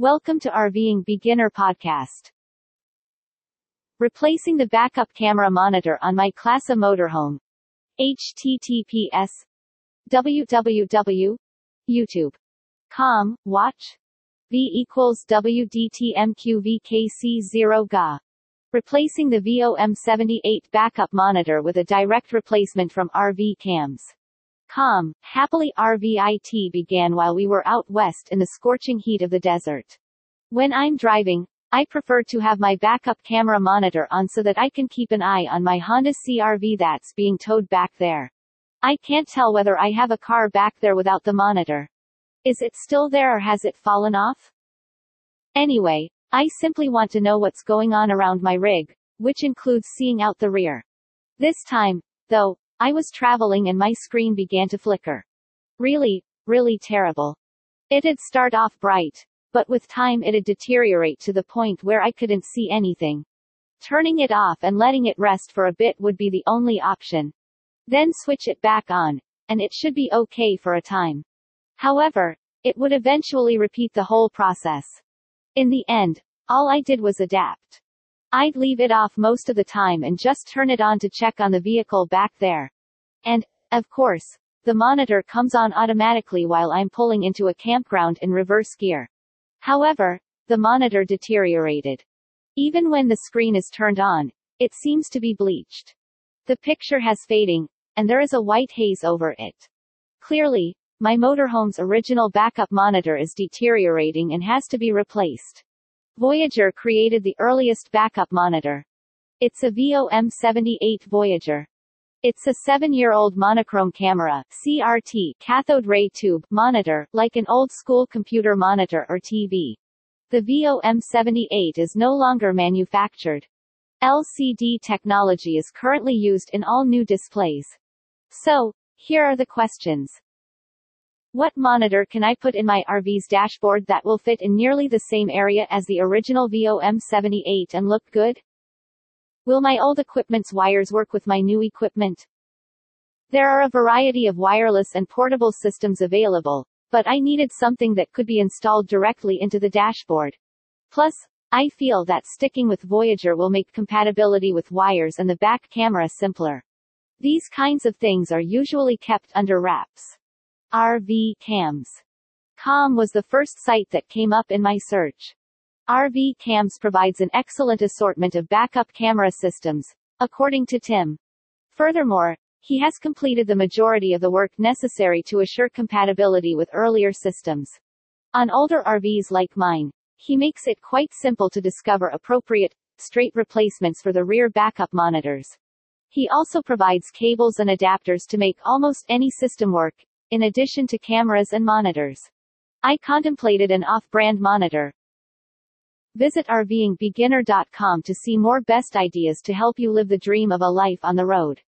Welcome to RVing Beginner Podcast. Replacing the backup camera monitor on my Class A motorhome. https www youtube com watch v equals wdtmqvkc0 ga replacing the VOM78 backup monitor with a direct replacement from RV cams. Com, happily RVIT began while we were out west in the scorching heat of the desert. When I'm driving, I prefer to have my backup camera monitor on so that I can keep an eye on my Honda CRV that's being towed back there. I can't tell whether I have a car back there without the monitor. Is it still there or has it fallen off? Anyway, I simply want to know what's going on around my rig, which includes seeing out the rear. This time, though, I was traveling and my screen began to flicker. Really, really terrible. It'd start off bright, but with time it'd deteriorate to the point where I couldn't see anything. Turning it off and letting it rest for a bit would be the only option. Then switch it back on, and it should be okay for a time. However, it would eventually repeat the whole process. In the end, all I did was adapt. I'd leave it off most of the time and just turn it on to check on the vehicle back there. And, of course, the monitor comes on automatically while I'm pulling into a campground in reverse gear. However, the monitor deteriorated. Even when the screen is turned on, it seems to be bleached. The picture has fading, and there is a white haze over it. Clearly, my motorhome's original backup monitor is deteriorating and has to be replaced. Voyager created the earliest backup monitor. It's a VOM78 Voyager. It's a seven-year-old monochrome camera CRT cathode ray tube monitor, like an old-school computer monitor or TV. The VOM78 is no longer manufactured. LCD technology is currently used in all new displays. So, here are the questions. What monitor can I put in my RV's dashboard that will fit in nearly the same area as the original VOM78 and look good? Will my old equipment's wires work with my new equipment? There are a variety of wireless and portable systems available, but I needed something that could be installed directly into the dashboard. Plus, I feel that sticking with Voyager will make compatibility with wires and the back camera simpler. These kinds of things are usually kept under wraps. RV Cams. Com was the first site that came up in my search. RV Cams provides an excellent assortment of backup camera systems, according to Tim. Furthermore, he has completed the majority of the work necessary to assure compatibility with earlier systems. On older RVs like mine, he makes it quite simple to discover appropriate, straight replacements for the rear backup monitors. He also provides cables and adapters to make almost any system work, in addition to cameras and monitors. I contemplated an off-brand monitor. Visit RVingBeginner.com to see more best ideas to help you live the dream of a life on the road.